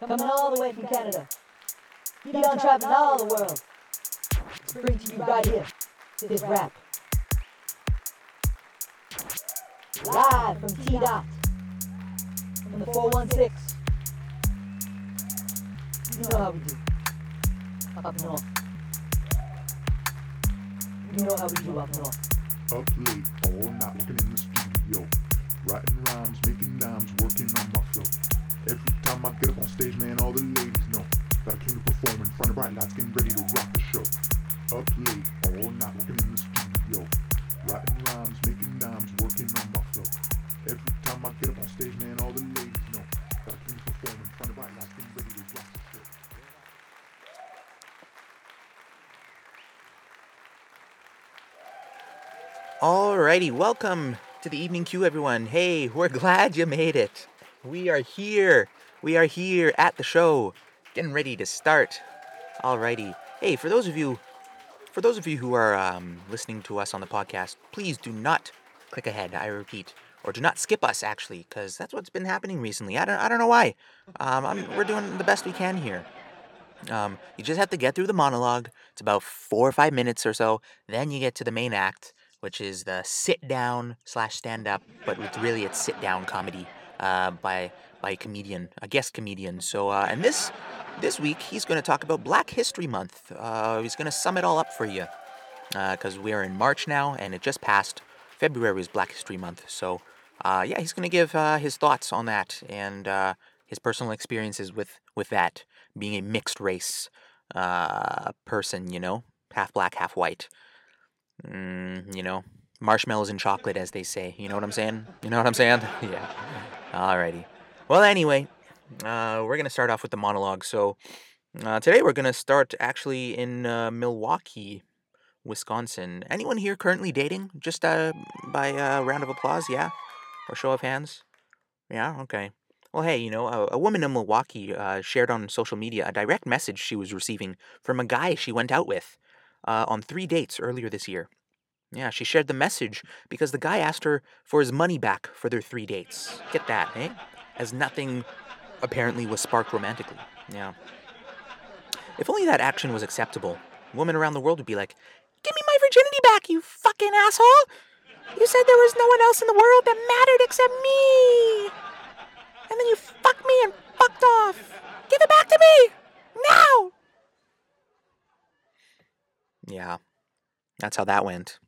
Coming all the way from Canada. Beyond traveling all the world. To bring to you right here, this rap. Live from T Dot. From the 416. You know how we do. Up north. You know how we do up north. Up late, all night working in the studio. Writing rhymes, making dimes, working on my flow. Every time I get up on stage, man, all the ladies know that I came to perform in front of bright lights, getting ready to rock the show. Up late, all night working in the studio. Writing rhymes, making dimes, working on my flow. Every time I get up on stage, man, all the ladies know that I came to perform in front of bright lights, getting ready to rock the show. Alrighty, welcome to the evening queue, everyone. Hey, we're glad you made it. We are here. We are here at the show, getting ready to start. Alrighty. Hey, for those of you, for those of you who are um, listening to us on the podcast, please do not click ahead. I repeat, or do not skip us, actually, because that's what's been happening recently. I don't, I don't know why. Um, we're doing the best we can here. Um, you just have to get through the monologue. It's about four or five minutes or so. Then you get to the main act, which is the sit down slash stand up, but it's really it's sit down comedy uh, by by a comedian, a guest comedian. So uh, and this this week he's going to talk about Black History Month. Uh, he's going to sum it all up for you because we're in March now and it just passed. February is Black History Month, so uh, yeah, he's going to give uh, his thoughts on that and uh, his personal experiences with with that being a mixed race uh, person. You know, half black, half white. Mm, you know, marshmallows and chocolate, as they say. You know what I'm saying? You know what I'm saying? yeah. Alrighty. Well, anyway, uh, we're gonna start off with the monologue. So uh, today we're gonna start actually in uh, Milwaukee, Wisconsin. Anyone here currently dating? Just uh, by a round of applause, yeah, or show of hands. Yeah. Okay. Well, hey, you know, a, a woman in Milwaukee uh, shared on social media a direct message she was receiving from a guy she went out with uh, on three dates earlier this year. Yeah, she shared the message because the guy asked her for his money back for their three dates. Get that, eh? As nothing apparently was sparked romantically. Yeah. If only that action was acceptable, women around the world would be like, Give me my virginity back, you fucking asshole! You said there was no one else in the world that mattered except me! And then you fucked me and fucked off! Give it back to me! Now! Yeah, that's how that went.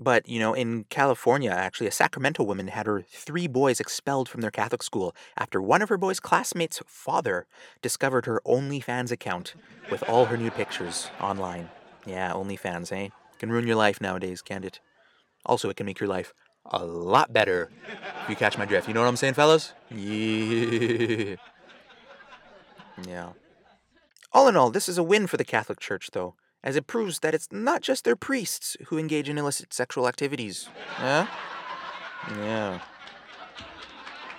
But, you know, in California, actually, a Sacramento woman had her three boys expelled from their Catholic school after one of her boys' classmates' father discovered her OnlyFans account with all her nude pictures online. Yeah, OnlyFans, eh? Can ruin your life nowadays, can't it? Also, it can make your life a lot better if you catch my drift. You know what I'm saying, fellas? Yeah. Yeah. All in all, this is a win for the Catholic Church, though, as it proves that it's not just their priests who engage in illicit sexual activities. Yeah? Yeah.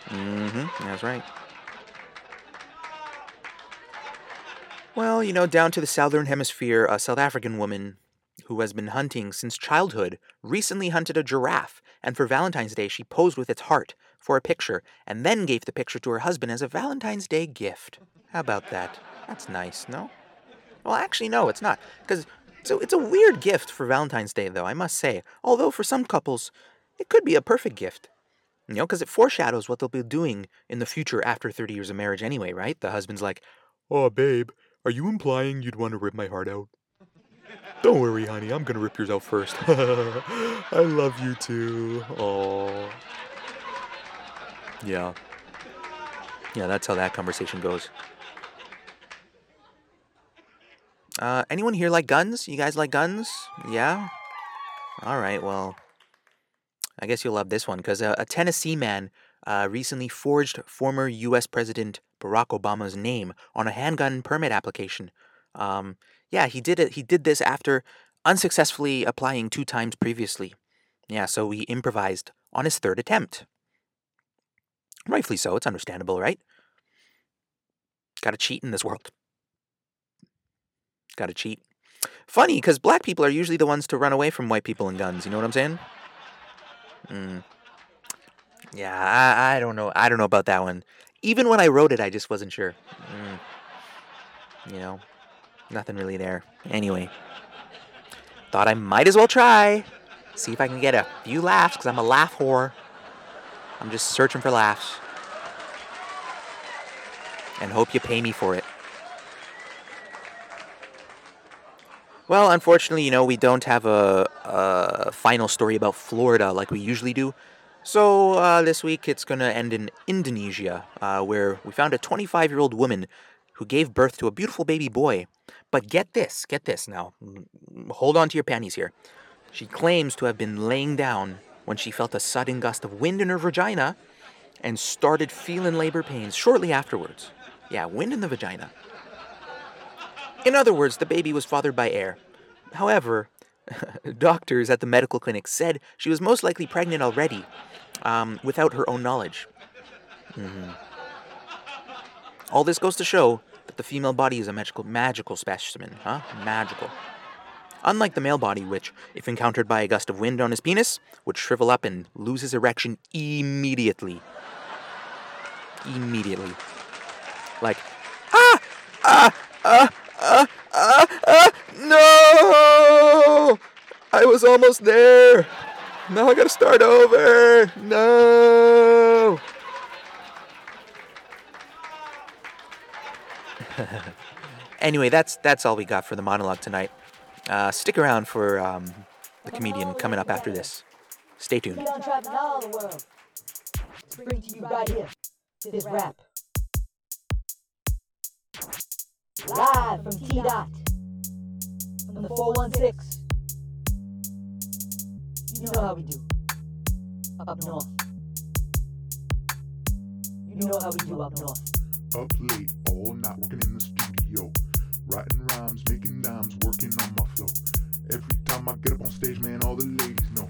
Mm hmm, that's right. Well, you know, down to the southern hemisphere, a South African woman who has been hunting since childhood recently hunted a giraffe, and for Valentine's Day, she posed with its heart for a picture and then gave the picture to her husband as a Valentine's Day gift. How about that? That's nice, no? Well, actually, no, it's not. Because so it's a weird gift for Valentine's Day, though, I must say. Although for some couples, it could be a perfect gift. You know, because it foreshadows what they'll be doing in the future after 30 years of marriage anyway, right? The husband's like, Oh, babe, are you implying you'd want to rip my heart out? Don't worry, honey, I'm gonna rip yours out first. I love you too. Oh. Yeah. Yeah, that's how that conversation goes. Uh, anyone here like guns? You guys like guns? Yeah? Alright, well. I guess you'll love this one, because a, a Tennessee man uh, recently forged former U.S. President Barack Obama's name on a handgun permit application. Um, yeah, he did it. He did this after unsuccessfully applying two times previously. Yeah, so he improvised on his third attempt. Rightfully so. It's understandable, right? Got to cheat in this world. Got to cheat. Funny, because black people are usually the ones to run away from white people and guns. You know what I'm saying? Mm. Yeah, I, I don't know. I don't know about that one. Even when I wrote it, I just wasn't sure. Mm. You know, nothing really there. Anyway, thought I might as well try. See if I can get a few laughs, because I'm a laugh whore. I'm just searching for laughs. And hope you pay me for it. Well, unfortunately, you know, we don't have a, a final story about Florida like we usually do. So uh, this week it's going to end in Indonesia, uh, where we found a 25 year old woman who gave birth to a beautiful baby boy. But get this, get this now. Hold on to your panties here. She claims to have been laying down when she felt a sudden gust of wind in her vagina and started feeling labor pains shortly afterwards. Yeah, wind in the vagina. In other words, the baby was fathered by air. However, doctors at the medical clinic said she was most likely pregnant already, um, without her own knowledge. Mm-hmm. All this goes to show that the female body is a magical, magical specimen, huh? Magical. Unlike the male body, which, if encountered by a gust of wind on his penis, would shrivel up and lose his erection immediately. Immediately. Like, ah, ah, ah, ah, ah, ah, no! I was almost there. Now I gotta start over. No. anyway, that's that's all we got for the monologue tonight. Uh, stick around for um, the comedian coming up after this. Stay tuned. Keep on traveling all the world. To bring to you right here, this rap. Live from T Dot. From the 416. You know how we do. Up north. You know how we do up north. Up late, all night working in the studio. Writing rhymes, making dimes, working on my flow. Every time I get up on stage, man, all the ladies know.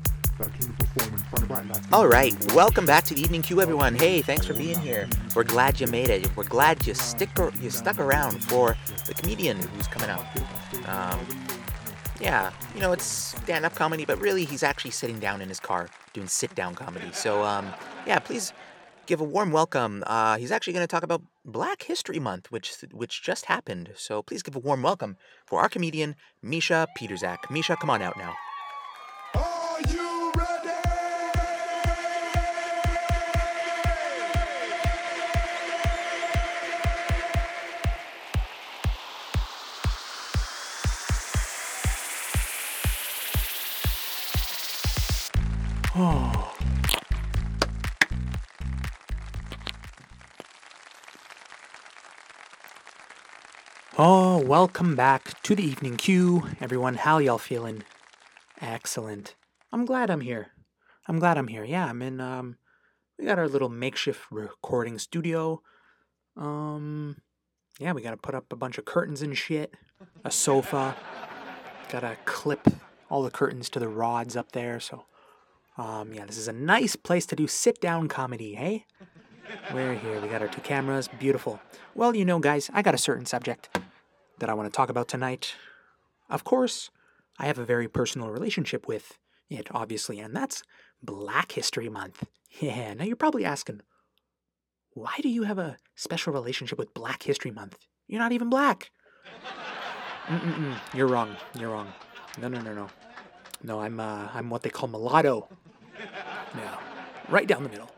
All right, welcome back to the evening queue, everyone. Hey, thanks for being here. We're glad you made it. We're glad you stick you stuck around for the comedian who's coming up. Um, yeah, you know it's stand-up comedy, but really he's actually sitting down in his car doing sit-down comedy. So um, yeah, please give a warm welcome. Uh, he's actually going to talk about Black History Month, which which just happened. So please give a warm welcome for our comedian Mischa Pietrzak. Mischa, come on out now. Are you ready? Oh, welcome back to the evening queue, everyone. How y'all feeling? Excellent. I'm glad I'm here. I'm glad I'm here. Yeah, I'm in. Um, we got our little makeshift recording studio. Um, yeah, we got to put up a bunch of curtains and shit. A sofa. Got to clip all the curtains to the rods up there. So, um, yeah, this is a nice place to do sit-down comedy, hey? We're here. We got our two cameras. Beautiful. Well, you know, guys, I got a certain subject that I want to talk about tonight. Of course, I have a very personal relationship with it, obviously, and that's Black History Month. Yeah, now you're probably asking, why do you have a special relationship with Black History Month? You're not even black. Mm-mm-mm. You're wrong. You're wrong. No, no, no, no. No, I'm uh, I'm what they call mulatto. Yeah, right down the middle.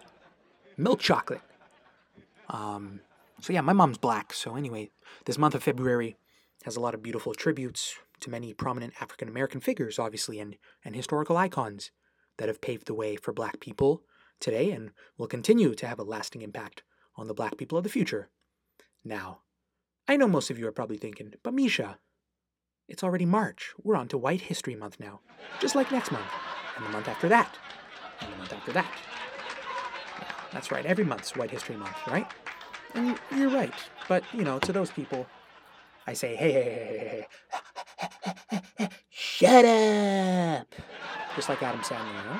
Milk chocolate. Um, so yeah, my mom's black. So anyway, this month of February has a lot of beautiful tributes to many prominent African American figures, obviously, and, and historical icons that have paved the way for black people today and will continue to have a lasting impact on the black people of the future. Now, I know most of you are probably thinking, but Mischa, it's already March. We're on to White History Month now, just like next month, and the month after that, and the month after that. That's right, every month's White History Month, right? And you're right, but you know, to those people, I say, hey, hey, hey, hey, hey, shut up! Just like Adam Sandler, you know?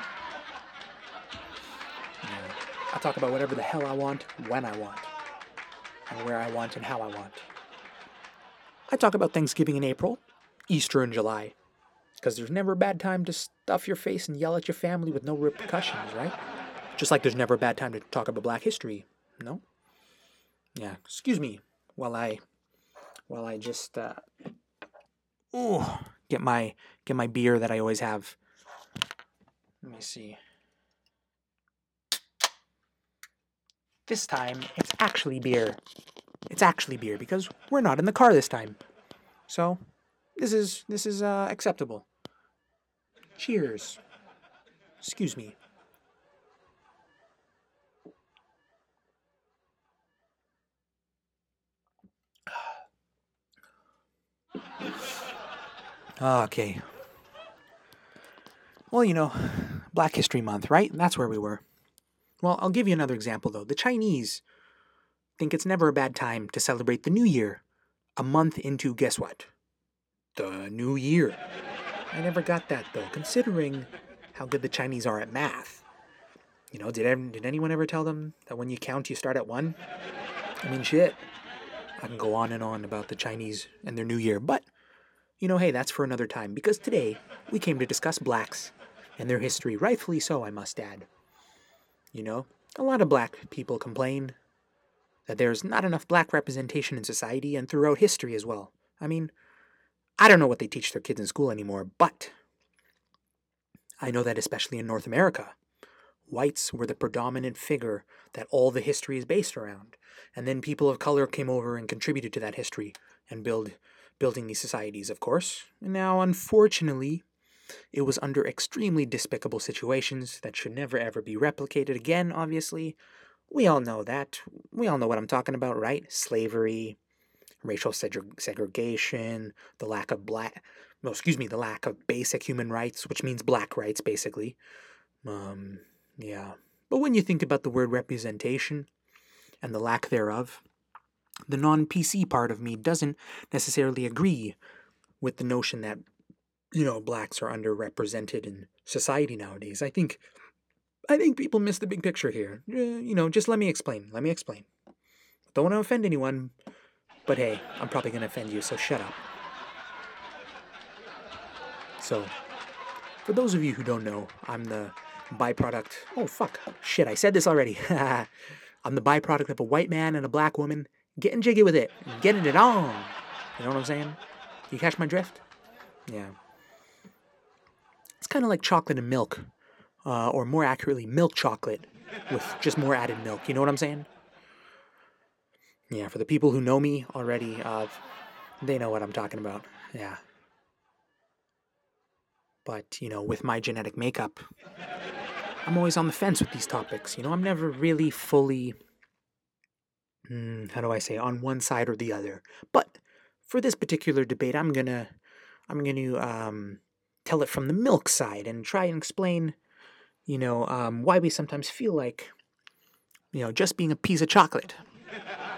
I talk about whatever the hell I want, when I want, and where I want and how I want. I talk about Thanksgiving in April, Easter in July, Because there's never a bad time to stuff your face and yell at your family with no repercussions, right? Just like there's never a bad time to talk about black history, no? Yeah, excuse me while I while I just uh ooh, get my get my beer that I always have. Let me see. This time it's actually beer. It's actually beer because we're not in the car this time. So, this is this is uh acceptable. Cheers. Excuse me. Ah, okay. Well, you know, Black History Month, right? That's where we were. Well, I'll give you another example, though. The Chinese think it's never a bad time to celebrate the New Year, a month into guess what? The New Year. I never got that, though, considering how good the Chinese are at math. You know, did, did anyone ever tell them that when you count, you start at one? I mean, shit. I can go on and on about the Chinese and their New Year, but you know, hey, that's for another time, because today we came to discuss blacks and their history, rightfully so, I must add. You know, a lot of black people complain that there's not enough black representation in society and throughout history as well. I mean, I don't know what they teach their kids in school anymore, but I know that especially in North America, whites were the predominant figure that all the history is based around. And then people of color came over and contributed to that history and build building these societies, of course. Now, unfortunately, it was under extremely despicable situations that should never ever be replicated again, obviously. We all know that. We all know what I'm talking about, right? Slavery, racial seg- segregation, the lack of black, no, excuse me, the lack of basic human rights, which means black rights, basically. Um, yeah. But when you think about the word representation and the lack thereof, the non PC part of me doesn't necessarily agree with the notion that, you know, blacks are underrepresented in society nowadays. I think. I think people miss the big picture here. Uh, you know, just let me explain. Let me explain. Don't want to offend anyone, but hey, I'm probably going to offend you, so shut up. So, for those of you who don't know, I'm the byproduct. Oh, fuck. Shit, I said this already. I'm the byproduct of a white man and a black woman getting jiggy with it, getting it on. You know what I'm saying? You catch my drift? Yeah. It's kind of like chocolate and milk, uh, or more accurately, milk chocolate with just more added milk. You know what I'm saying? Yeah, for the people who know me already, uh, they know what I'm talking about. Yeah. But, you know, with my genetic makeup, I'm always on the fence with these topics. You know, I'm never really fully, mm, how do I say, on one side or the other. But for this particular debate, I'm gonna, I'm gonna um, tell it from the milk side and try and explain, you know, um, why we sometimes feel like, you know, just being a piece of chocolate.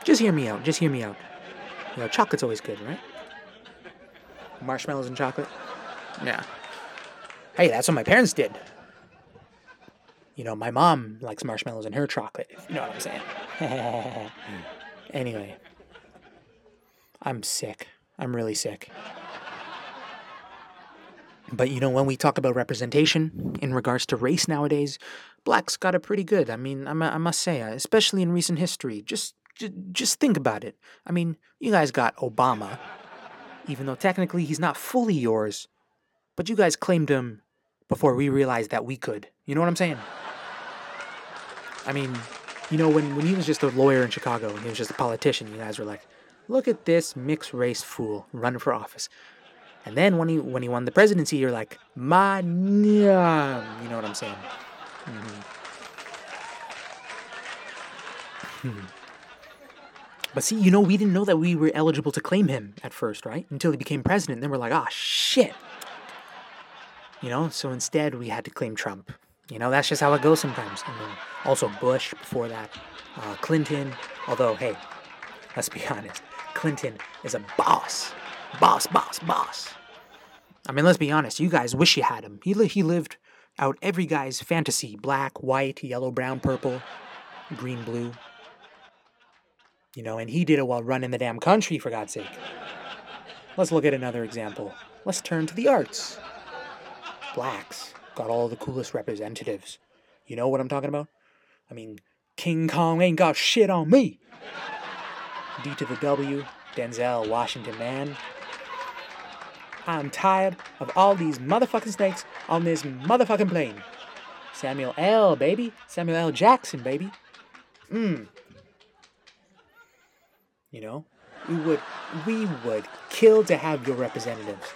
Just hear me out. Just hear me out. You know, chocolate's always good, right? Marshmallows and chocolate. Yeah. Hey, that's what my parents did. You know, my mom likes marshmallows in her chocolate. You know what I'm saying. anyway, I'm sick. I'm really sick. But you know, when we talk about representation in regards to race nowadays, blacks got it pretty good. I mean, I, mu- I must say, especially in recent history. Just, just think about it. I mean, you guys got Obama, even though technically he's not fully yours, but you guys claimed him before we realized that we could. You know what I'm saying? I mean, you know, when, when he was just a lawyer in Chicago and he was just a politician, you guys were like, look at this mixed race fool running for office. And then when he when he won the presidency, you're like, my. You know what I'm saying? Mhm. Hmm. But see, you know, we didn't know that we were eligible to claim him at first, right? Until he became president. Then we're like, ah, shit. You know, so instead we had to claim Trump. You know, that's just how it goes sometimes. And then also Bush before that, uh, Clinton. Although, hey, let's be honest, Clinton is a boss, boss, boss, boss. I mean, let's be honest. You guys wish you had him. He li- he lived out every guy's fantasy: black, white, yellow, brown, purple, green, blue. You know, and he did it while running the damn country, for God's sake. Let's look at another example. Let's turn to the arts. blacks got all the coolest representatives. You know what I'm talking about? I mean, King Kong ain't got shit on me. D to the W, Denzel Washington, man. I'm tired of all these motherfucking snakes on this motherfucking plane. Samuel L., baby. Samuel L. Jackson, baby. Mmm. You know, we would, we would kill to have your representatives.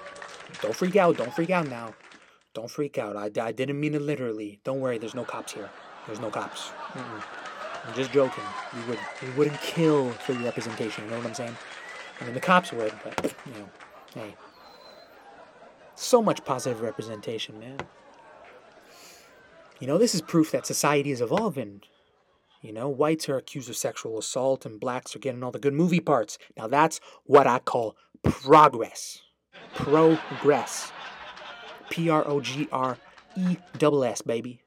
Don't freak out. Don't freak out now. Don't freak out. I, I didn't mean it literally. Don't worry. There's no cops here. There's no cops. Mm-mm. I'm just joking. We would, we wouldn't kill for your representation. You know what I'm saying? I mean, the cops would, but you know, hey. So much positive representation, man. You know, this is proof that society is evolving. You know, whites are accused of sexual assault and blacks are getting all the good movie parts. Now that's what I call progress. Progress. P R O G R E baby.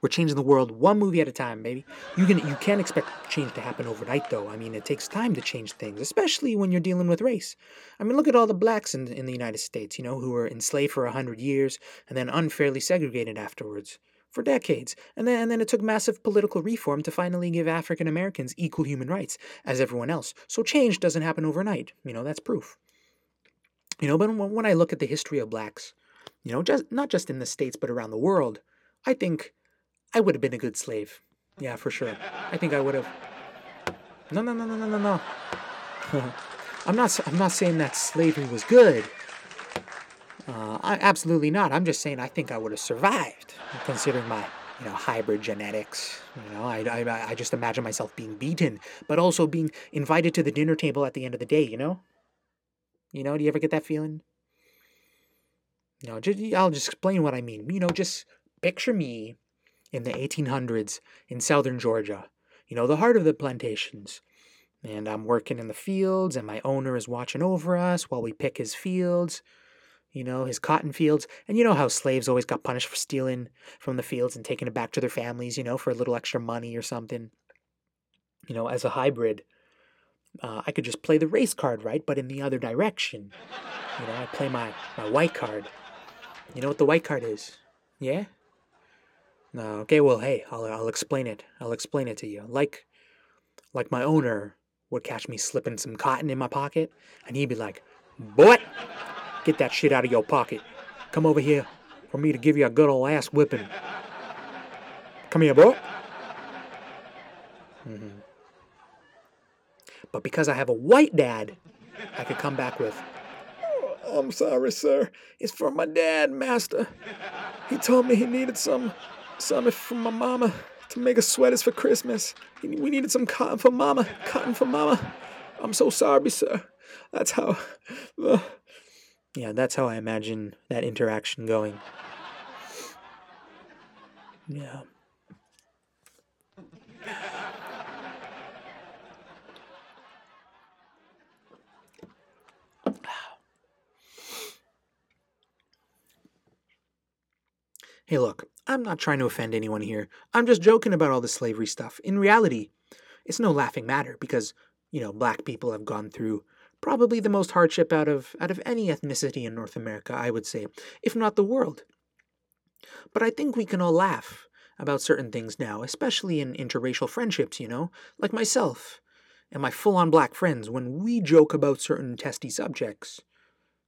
We're changing the world one movie at a time, baby. You can you can't expect change to happen overnight, though. I mean, it takes time to change things, especially when you're dealing with race. I mean, look at all the blacks in in the United States, you know, who were enslaved for a hundred years and then unfairly segregated afterwards for decades. And then and then it took massive political reform to finally give African Americans equal human rights as everyone else. So change doesn't happen overnight. You know, that's proof. You know, but when I look at the history of blacks, you know, just not just in the states but around the world, I think I would have been a good slave. Yeah, for sure. I think I would have. No, no, no, no, no, no, no. I'm not. I'm not saying that slavery was good. Uh, I, absolutely not. I'm just saying I think I would have survived, considering my, you know, hybrid genetics. You know, I, I, I just imagine myself being beaten, but also being invited to the dinner table at the end of the day. You know. You know, do you ever get that feeling? No, just, I'll just explain what I mean. You know, just picture me in the 1800s in southern Georgia, you know, the heart of the plantations. And I'm working in the fields, and my owner is watching over us while we pick his fields, you know, his cotton fields. And you know how slaves always got punished for stealing from the fields and taking it back to their families, you know, for a little extra money or something. You know, as a hybrid, uh, I could just play the race card, right? But in the other direction. You know, I play my, my white card. You know what the white card is? Yeah? No, okay, well, hey, I'll, I'll explain it. I'll explain it to you. Like, like my owner would catch me slipping some cotton in my pocket, and he'd be like, "Boy, get that shit out of your pocket. Come over here for me to give you a good old ass whipping. Come here, boy." Mm-hmm. But because I have a white dad, I could come back with, oh, "I'm sorry, sir. It's for my dad, master. He told me he needed some." some from my mama to make us sweaters for Christmas. We needed some cotton for mama. Cotton for mama. I'm so sorry, sir. That's how. Uh, yeah, that's how I imagine that interaction going. Yeah. Hey, look, I'm not trying to offend anyone here. I'm just joking about all the slavery stuff. In reality, it's no laughing matter because, you know, black people have gone through probably the most hardship out of out of any ethnicity in North America, I would say, if not the world. But I think we can all laugh about certain things now, especially in interracial friendships, you know, like myself and my full-on black friends when we joke about certain testy subjects.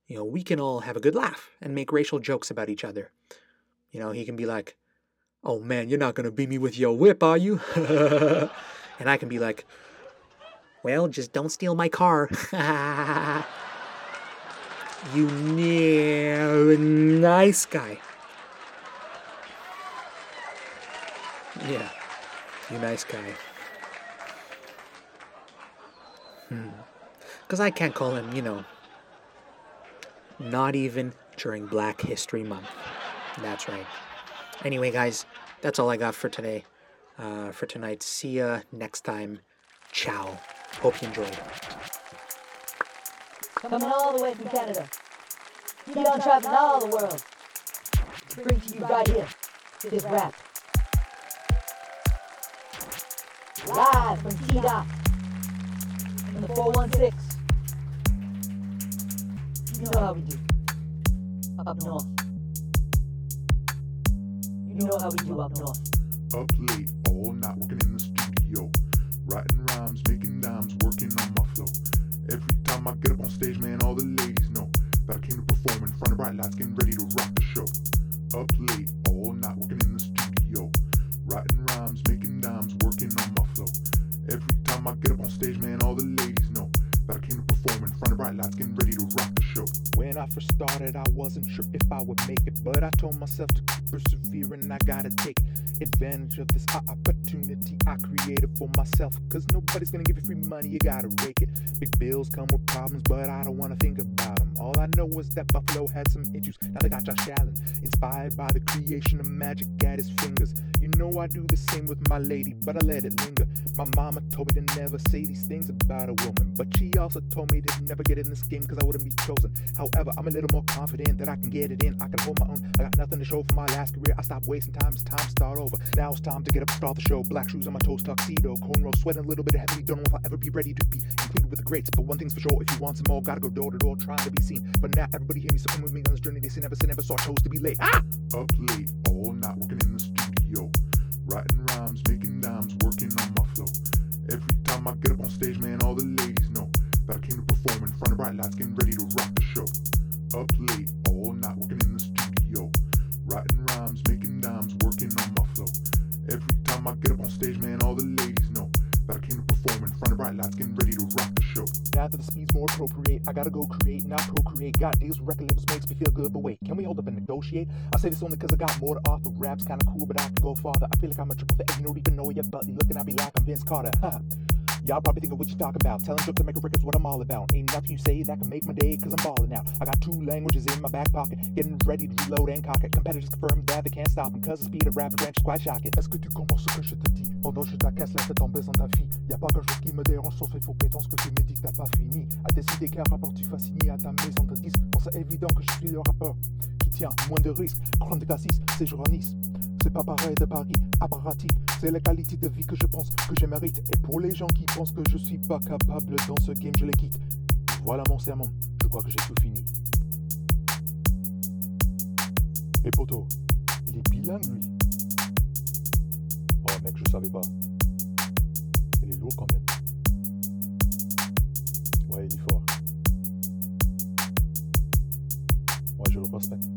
You know, we can all have a good laugh and make racial jokes about each other. You know, he can be like, oh man, you're not going to beat me with your whip, are you? and I can be like, well, just don't steal my car. you ne- nice guy. Yeah, you nice guy. Because hmm. I can't call him, you know, not even during Black History Month. That's right. Anyway, guys, that's all I got for today. Uh, for tonight. See ya next time. Ciao. Hope you enjoyed. Coming all the way from Canada. Keep on traveling all the world. Bring to you right here this rap. Live from T Dot in the 416. You know how we do. Up north. You know how we do up north. Up late, all night working in the studio. Writing rhymes, making dimes, working on my flow. Every time I get up on stage, man, all the ladies know that I came to perform in front of bright lights, getting ready to rock the show. Up late, all night working in the studio. Writing rhymes, making dimes, working on my flow. Every time I get up on stage, When I first started, I wasn't sure if I would make it, but I told myself to keep persevering. I gotta take advantage of this opportunity I created for myself. Cause nobody's gonna give you free money, you gotta rake it. Big bills come with problems, but I don't wanna think about them. All I know is that Buffalo had some issues. Now they got Josh Allen, inspired by the creation of magic at his fingers. You know I do the same with my lady, but I let it linger. My mama told me to never say these things about a woman, but she also told me to never get in this game because I wouldn't be chosen. However, I'm a little more confident that I can get it in. I can hold my own. I got nothing to show for my last career. I stopped wasting time. It's time to start over. Now it's time to get up, start the show. Black shoes on my toes, tuxedo, cornrow, sweating a little bit of heavily. Don't know if I'll ever be ready to be included with the greats. But one thing's for sure, if you want some more, gotta go door to door trying to be seen. But now everybody hear me, so come with me on this journey. They say never say never, so I chose to be late. Ah! Up late, all night working in the studio. Writing rhymes, making dimes, working on my flow. Every time I get up on stage, man, all the ladies know that I came to perform in front of bright lights, getting ready to rock the show. Up late, all night working in the studio. Writing rhymes, making dimes, working on my flow. Every time I get up on stage, man, all the ladies know that I came to perform in front of bright lights, getting ready to rock the show. Now that the speed's more appropriate, I gotta go create, not procreate. Got deals with record labels, makes me feel good, but wait, can we hold up and negotiate? I say this only cause I got more to offer. Rap's kinda cool, but I can go farther. I feel like I'm a triple threat, you don't even know it yet, but looking at me like I'm Vince Carter. Y'all probably thinking what you talking about. Telling jokes to make a record's what I'm all about. Ain't nothing you say that can make my day, cause I'm balling out. I got two languages in my back pocket, getting ready to reload and cock it. Competitors confirm that they can't stop them, cause the speed of rap ranch is quite shocking. Est-ce que tu comprends ce que je te dis? Pendant que je t'accasse la tête en baisant ta fille Y'a pas grand chose qui me dérange sauf les faux prétences que tu me dis que t'as pas fini À décider qu'un rapport tu fasses signer à ta maison de disque Quand c'est évident que je suis le rappeur qui tient moins de risques Chronique à 6, c'est jour à Nice c'est pas pareil de Paris à Paraty, c'est la qualité de vie que je pense que je mérite. Et pour les gens qui pensent que je suis pas capable dans ce game, je les quitte. Voilà mon sermon, je crois que j'ai tout fini. Et poto, il est bilingue lui. Oh mec, je savais pas. Il est lourd quand même. Ouais, il est fort. Ouais, je le respecte.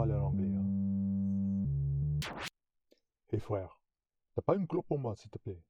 L'anglais. Hein. Hé frère, t'as pas une clope pour moi, s'il te plaît?